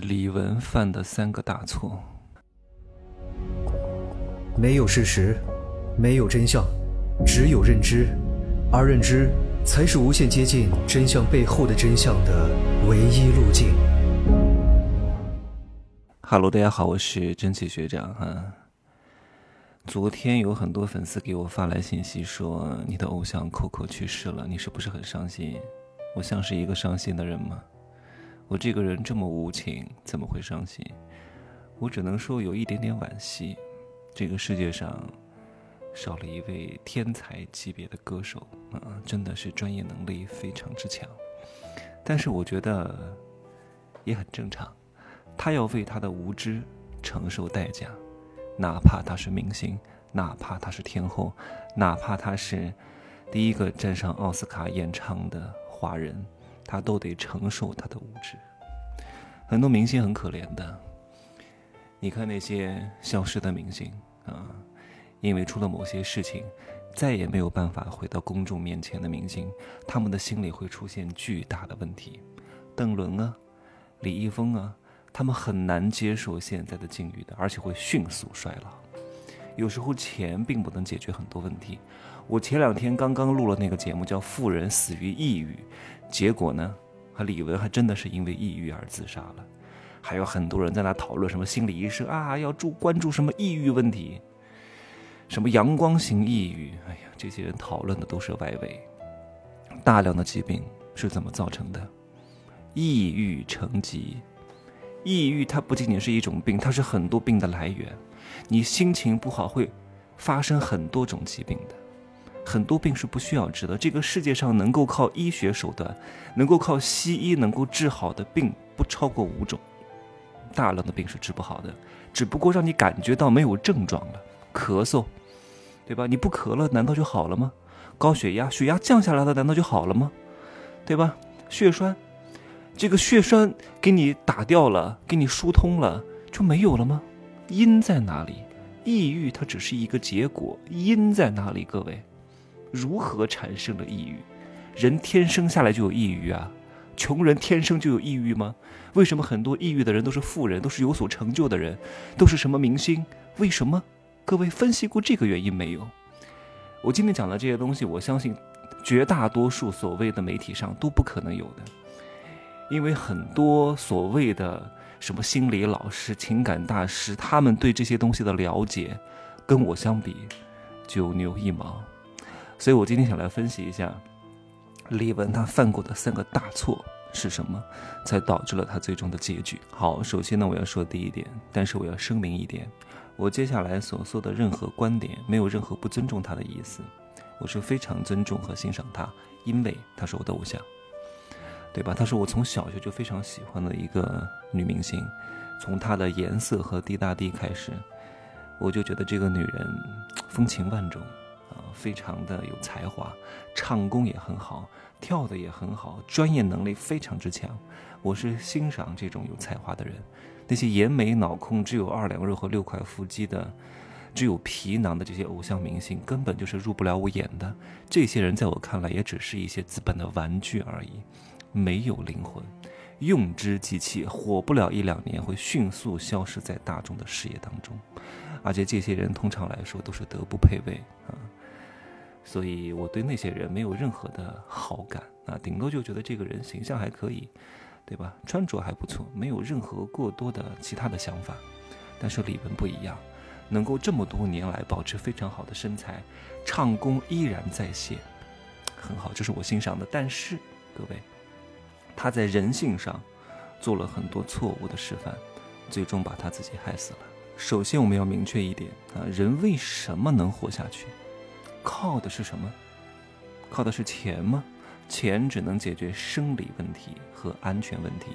李玟犯的三个大错：没有事实，没有真相，只有认知，而认知才是无限接近真相背后的真相的唯一路径。Hello，大家好，我是真气学长哈。昨天有很多粉丝给我发来信息说你的偶像 Coco 去世了，你是不是很伤心？我像是一个伤心的人吗？我这个人这么无情，怎么会伤心？我只能说有一点点惋惜。这个世界上少了一位天才级别的歌手啊，真的是专业能力非常之强。但是我觉得也很正常，他要为他的无知承受代价，哪怕他是明星，哪怕他是天后，哪怕他是第一个站上奥斯卡演唱的华人。他都得承受他的无知。很多明星很可怜的，你看那些消失的明星啊，因为出了某些事情，再也没有办法回到公众面前的明星，他们的心里会出现巨大的问题。邓伦啊，李易峰啊，他们很难接受现在的境遇的，而且会迅速衰老。有时候钱并不能解决很多问题。我前两天刚刚录了那个节目，叫《富人死于抑郁》。结果呢？和李玟还真的是因为抑郁而自杀了。还有很多人在那讨论什么心理医生啊，要注关注什么抑郁问题，什么阳光型抑郁。哎呀，这些人讨论的都是外围。大量的疾病是怎么造成的？抑郁成疾。抑郁它不仅仅是一种病，它是很多病的来源。你心情不好会发生很多种疾病的。很多病是不需要治的。这个世界上能够靠医学手段、能够靠西医能够治好的病不超过五种，大量的病是治不好的。只不过让你感觉到没有症状了，咳嗽，对吧？你不咳了，难道就好了吗？高血压，血压降下来了，难道就好了吗？对吧？血栓，这个血栓给你打掉了，给你疏通了，就没有了吗？因在哪里？抑郁它只是一个结果，因在哪里？各位？如何产生的抑郁？人天生下来就有抑郁啊？穷人天生就有抑郁吗？为什么很多抑郁的人都是富人，都是有所成就的人，都是什么明星？为什么？各位分析过这个原因没有？我今天讲的这些东西，我相信绝大多数所谓的媒体上都不可能有的，因为很多所谓的什么心理老师、情感大师，他们对这些东西的了解，跟我相比，九牛一毛。所以我今天想来分析一下李玟她犯过的三个大错是什么，才导致了她最终的结局。好，首先呢，我要说第一点，但是我要声明一点，我接下来所说的任何观点没有任何不尊重她的意思，我是非常尊重和欣赏她，因为她是我的偶像，对吧？她是我从小学就非常喜欢的一个女明星，从她的颜色和滴答滴开始，我就觉得这个女人风情万种。非常的有才华，唱功也很好，跳的也很好，专业能力非常之强。我是欣赏这种有才华的人。那些眼眉脑空、只有二两肉和六块腹肌的、只有皮囊的这些偶像明星，根本就是入不了我眼的。这些人在我看来，也只是一些资本的玩具而已，没有灵魂，用之即弃，火不了一两年，会迅速消失在大众的视野当中。而且这些人通常来说都是德不配位啊。所以我对那些人没有任何的好感啊，顶多就觉得这个人形象还可以，对吧？穿着还不错，没有任何过多的其他的想法。但是李玟不一样，能够这么多年来保持非常好的身材，唱功依然在线，很好，这是我欣赏的。但是各位，他在人性上做了很多错误的示范，最终把他自己害死了。首先我们要明确一点啊，人为什么能活下去？靠的是什么？靠的是钱吗？钱只能解决生理问题和安全问题，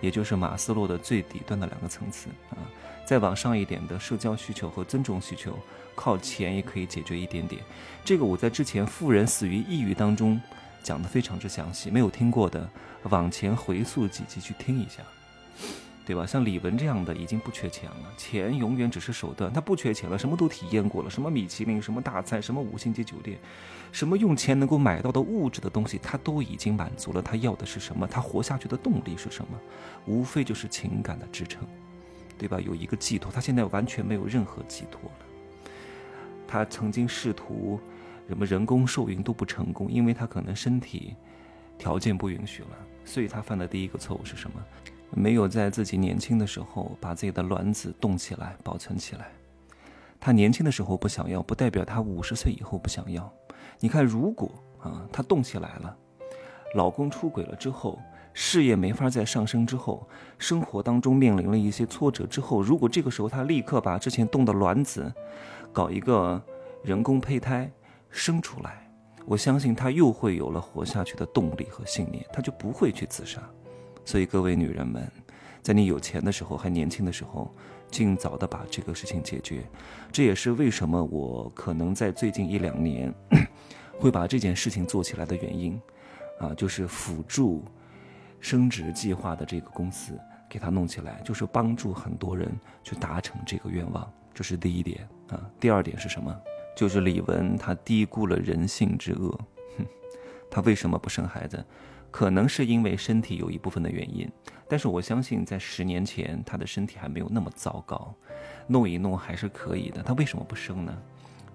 也就是马斯洛的最底端的两个层次啊。再往上一点的社交需求和尊重需求，靠钱也可以解决一点点。这个我在之前《富人死于抑郁》当中讲的非常之详细，没有听过的往前回溯几集去听一下。对吧？像李玟这样的已经不缺钱了，钱永远只是手段。他不缺钱了，什么都体验过了，什么米其林，什么大餐，什么五星级酒店，什么用钱能够买到的物质的东西，他都已经满足了。他要的是什么？他活下去的动力是什么？无非就是情感的支撑，对吧？有一个寄托。他现在完全没有任何寄托了。他曾经试图什么人工受孕都不成功，因为他可能身体条件不允许了。所以他犯的第一个错误是什么？没有在自己年轻的时候把自己的卵子冻起来保存起来。他年轻的时候不想要，不代表他五十岁以后不想要。你看，如果啊，他冻起来了，老公出轨了之后，事业没法再上升之后，生活当中面临了一些挫折之后，如果这个时候他立刻把之前冻的卵子搞一个人工胚胎生出来，我相信他又会有了活下去的动力和信念，他就不会去自杀。所以各位女人们，在你有钱的时候，还年轻的时候，尽早的把这个事情解决。这也是为什么我可能在最近一两年会把这件事情做起来的原因，啊，就是辅助升职计划的这个公司给他弄起来，就是帮助很多人去达成这个愿望。这是第一点啊。第二点是什么？就是李玟她低估了人性之恶。哼，她为什么不生孩子？可能是因为身体有一部分的原因，但是我相信在十年前他的身体还没有那么糟糕，弄一弄还是可以的。他为什么不生呢？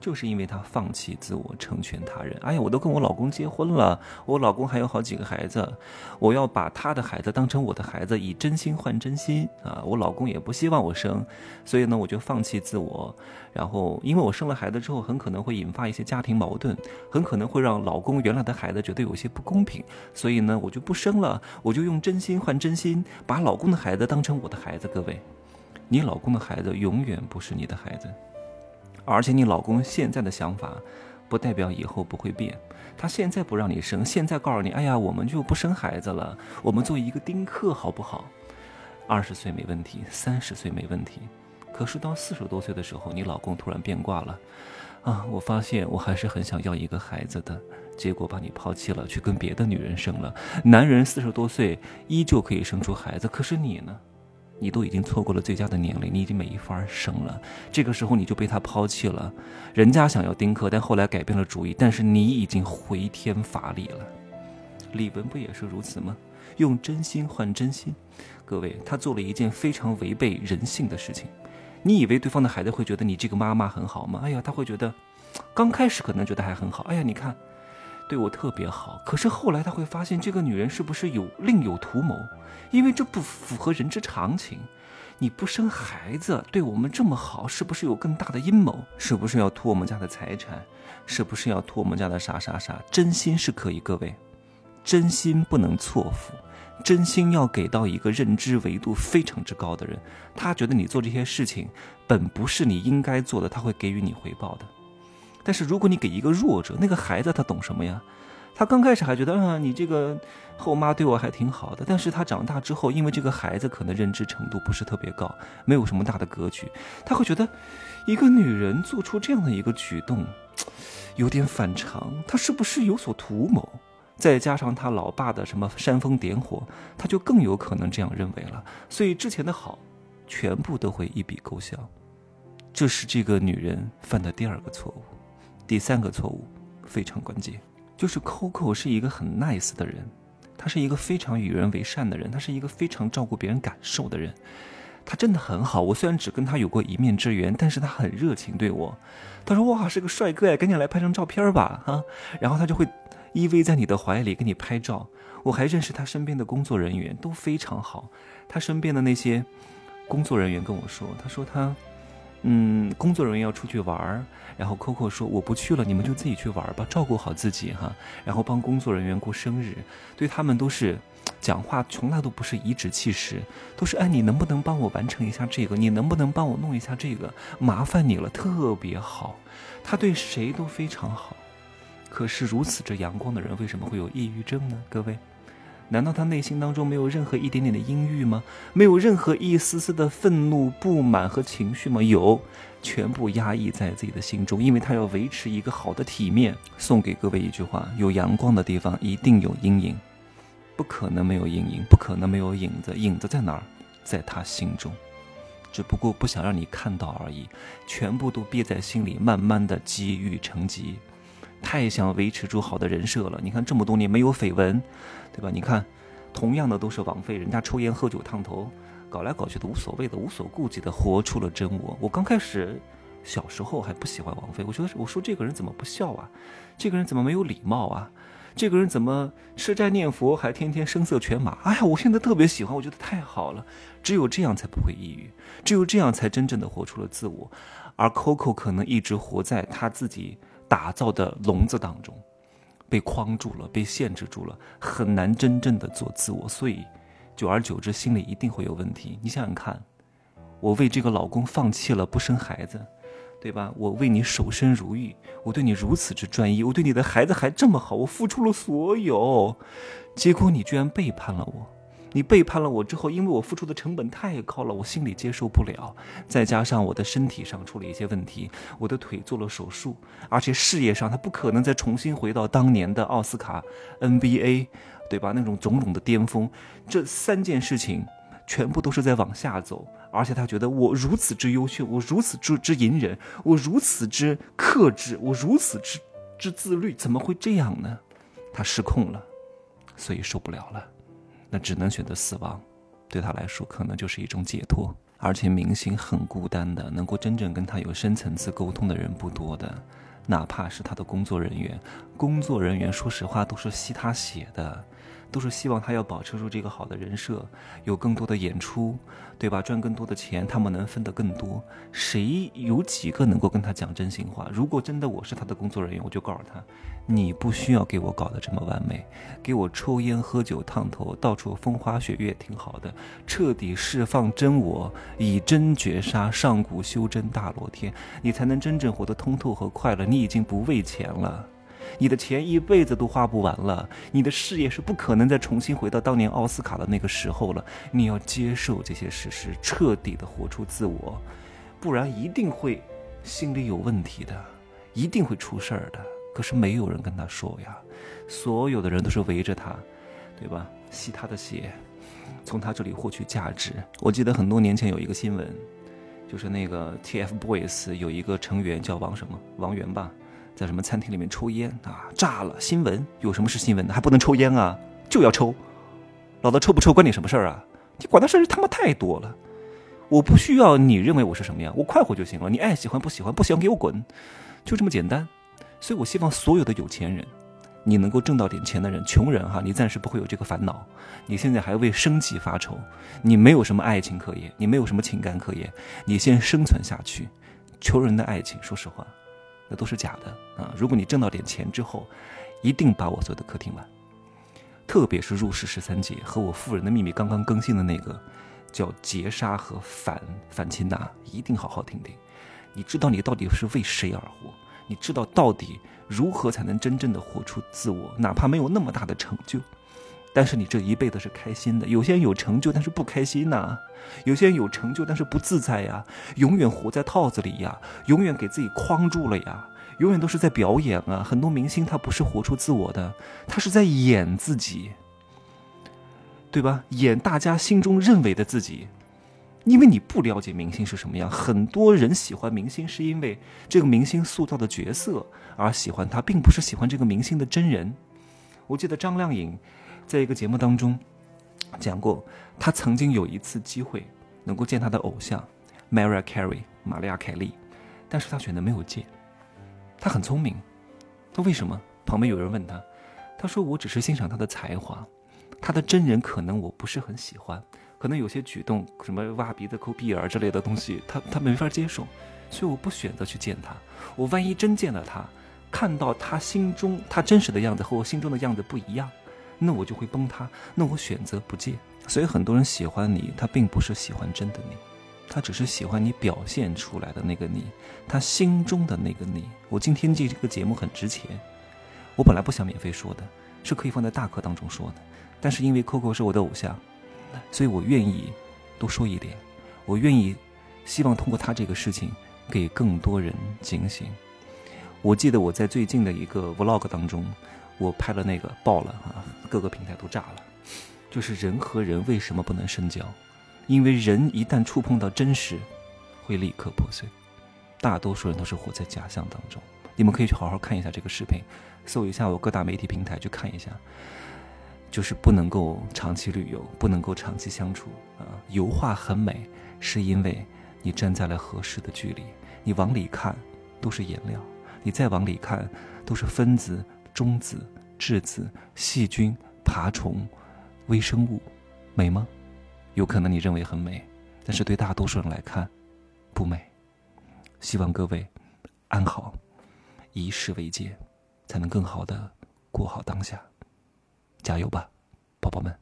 就是因为他放弃自我，成全他人。哎呀，我都跟我老公结婚了，我老公还有好几个孩子，我要把他的孩子当成我的孩子，以真心换真心啊！我老公也不希望我生，所以呢，我就放弃自我。然后，因为我生了孩子之后，很可能会引发一些家庭矛盾，很可能会让老公原来的孩子觉得有些不公平，所以呢，我就不生了，我就用真心换真心，把老公的孩子当成我的孩子。各位，你老公的孩子永远不是你的孩子。而且你老公现在的想法，不代表以后不会变。他现在不让你生，现在告诉你，哎呀，我们就不生孩子了，我们做一个丁克好不好？二十岁没问题，三十岁没问题，可是到四十多岁的时候，你老公突然变卦了，啊，我发现我还是很想要一个孩子的，结果把你抛弃了，去跟别的女人生了。男人四十多岁依旧可以生出孩子，可是你呢？你都已经错过了最佳的年龄，你已经没法生了。这个时候你就被他抛弃了。人家想要丁克，但后来改变了主意。但是你已经回天乏力了。李玟不也是如此吗？用真心换真心。各位，他做了一件非常违背人性的事情。你以为对方的孩子会觉得你这个妈妈很好吗？哎呀，他会觉得，刚开始可能觉得还很好。哎呀，你看。对我特别好，可是后来他会发现这个女人是不是有另有图谋？因为这不符合人之常情。你不生孩子，对我们这么好，是不是有更大的阴谋？是不是要图我们家的财产？是不是要图我们家的啥啥啥？真心是可以，各位，真心不能错付，真心要给到一个认知维度非常之高的人。他觉得你做这些事情本不是你应该做的，他会给予你回报的。但是如果你给一个弱者，那个孩子他懂什么呀？他刚开始还觉得啊，你这个后妈对我还挺好的。但是他长大之后，因为这个孩子可能认知程度不是特别高，没有什么大的格局，他会觉得一个女人做出这样的一个举动，有点反常。他是不是有所图谋？再加上他老爸的什么煽风点火，他就更有可能这样认为了。所以之前的好，全部都会一笔勾销。这是这个女人犯的第二个错误。第三个错误非常关键，就是 Coco 是一个很 nice 的人，他是一个非常与人为善的人，他是一个非常照顾别人感受的人，他真的很好。我虽然只跟他有过一面之缘，但是他很热情对我。他说：“哇，是个帅哥呀，赶紧来拍张照片吧，哈。”然后他就会依偎在你的怀里给你拍照。我还认识他身边的工作人员都非常好，他身边的那些工作人员跟我说，他说他。嗯，工作人员要出去玩儿，然后 Coco 说我不去了，你们就自己去玩吧，照顾好自己哈。然后帮工作人员过生日，对他们都是讲话从来都不是颐指气使，都是哎你能不能帮我完成一下这个？你能不能帮我弄一下这个？麻烦你了，特别好，他对谁都非常好。可是如此这阳光的人，为什么会有抑郁症呢？各位？难道他内心当中没有任何一点点的阴郁吗？没有任何一丝丝的愤怒、不满和情绪吗？有，全部压抑在自己的心中，因为他要维持一个好的体面。送给各位一句话：有阳光的地方一定有阴影，不可能没有阴影，不可能没有影子。影子在哪儿？在他心中，只不过不想让你看到而已，全部都憋在心里，慢慢的积郁成疾。太想维持住好的人设了。你看这么多年没有绯闻，对吧？你看，同样的都是王菲，人家抽烟喝酒烫头，搞来搞去的无所谓的，无所顾忌的活出了真我。我刚开始小时候还不喜欢王菲，我觉得我说这个人怎么不孝啊？这个人怎么没有礼貌啊？这个人怎么吃斋念佛还天天声色犬马？哎呀，我现在特别喜欢，我觉得太好了。只有这样才不会抑郁，只有这样才真正的活出了自我。而 Coco 可能一直活在他自己。打造的笼子当中，被框住了，被限制住了，很难真正的做自我，所以，久而久之，心里一定会有问题。你想想看，我为这个老公放弃了不生孩子，对吧？我为你守身如玉，我对你如此之专一，我对你的孩子还这么好，我付出了所有，结果你居然背叛了我。你背叛了我之后，因为我付出的成本太高了，我心里接受不了。再加上我的身体上出了一些问题，我的腿做了手术，而且事业上他不可能再重新回到当年的奥斯卡、NBA，对吧？那种种种的巅峰，这三件事情全部都是在往下走。而且他觉得我如此之优秀，我如此之之隐忍，我如此之克制，我如此之之自律，怎么会这样呢？他失控了，所以受不了了。那只能选择死亡，对他来说可能就是一种解脱。而且明星很孤单的，能够真正跟他有深层次沟通的人不多的，哪怕是他的工作人员，工作人员说实话都是吸他血的。都是希望他要保持住这个好的人设，有更多的演出，对吧？赚更多的钱，他们能分得更多。谁有几个能够跟他讲真心话？如果真的我是他的工作人员，我就告诉他：你不需要给我搞得这么完美，给我抽烟喝酒烫头，到处风花雪月挺好的。彻底释放真我，以真绝杀，上古修真大罗天，你才能真正活得通透和快乐。你已经不为钱了。你的钱一辈子都花不完了，你的事业是不可能再重新回到当年奥斯卡的那个时候了。你要接受这些事实，彻底的活出自我，不然一定会心里有问题的，一定会出事儿的。可是没有人跟他说呀，所有的人都是围着他，对吧？吸他的血，从他这里获取价值。我记得很多年前有一个新闻，就是那个 TFBOYS 有一个成员叫王什么，王源吧。在什么餐厅里面抽烟啊？炸了！新闻有什么是新闻的？还不能抽烟啊？就要抽，老子抽不抽关你什么事儿啊？你管的事儿他妈太多了，我不需要你认为我是什么样，我快活就行了。你爱喜欢不喜欢，不喜欢给我滚，就这么简单。所以我希望所有的有钱人，你能够挣到点钱的人，穷人哈，你暂时不会有这个烦恼。你现在还为生计发愁，你没有什么爱情可言，你没有什么情感可言，你先生存下去。穷人的爱情，说实话。那都是假的啊！如果你挣到点钱之后，一定把我所有的课听完，特别是入世十三节和我富人的秘密刚刚更新的那个，叫劫杀和反反擒拿，一定好好听听。你知道你到底是为谁而活？你知道到底如何才能真正的活出自我？哪怕没有那么大的成就。但是你这一辈子是开心的。有些人有成就，但是不开心呐；有些人有成就，但是不自在呀。永远活在套子里呀，永远给自己框住了呀，永远都是在表演啊。很多明星他不是活出自我的，他是在演自己，对吧？演大家心中认为的自己。因为你不了解明星是什么样，很多人喜欢明星是因为这个明星塑造的角色而喜欢他，并不是喜欢这个明星的真人。我记得张靓颖。在一个节目当中，讲过，他曾经有一次机会能够见他的偶像，Mariah Carey，玛利亚·凯莉，但是他选择没有见。他很聪明，他为什么？旁边有人问他，他说：“我只是欣赏他的才华，他的真人可能我不是很喜欢，可能有些举动，什么挖鼻子、抠鼻眼之类的东西，他他没法接受，所以我不选择去见他。我万一真见了他，看到他心中他真实的样子和我心中的样子不一样。”那我就会崩塌，那我选择不借。所以很多人喜欢你，他并不是喜欢真的你，他只是喜欢你表现出来的那个你，他心中的那个你。我今天这这个节目很值钱，我本来不想免费说的，是可以放在大课当中说的，但是因为 Coco 是我的偶像，所以我愿意多说一点，我愿意希望通过他这个事情给更多人警醒。我记得我在最近的一个 Vlog 当中。我拍了那个爆了啊，各个平台都炸了。就是人和人为什么不能深交？因为人一旦触碰到真实，会立刻破碎。大多数人都是活在假象当中。你们可以去好好看一下这个视频，搜一下我各大媒体平台去看一下。就是不能够长期旅游，不能够长期相处啊。油画很美，是因为你站在了合适的距离，你往里看都是颜料，你再往里看都是分子、中子、质子、细菌、爬虫、微生物，美吗？有可能你认为很美，但是对大多数人来看，不美。希望各位安好，以史为戒，才能更好的过好当下。加油吧，宝宝们！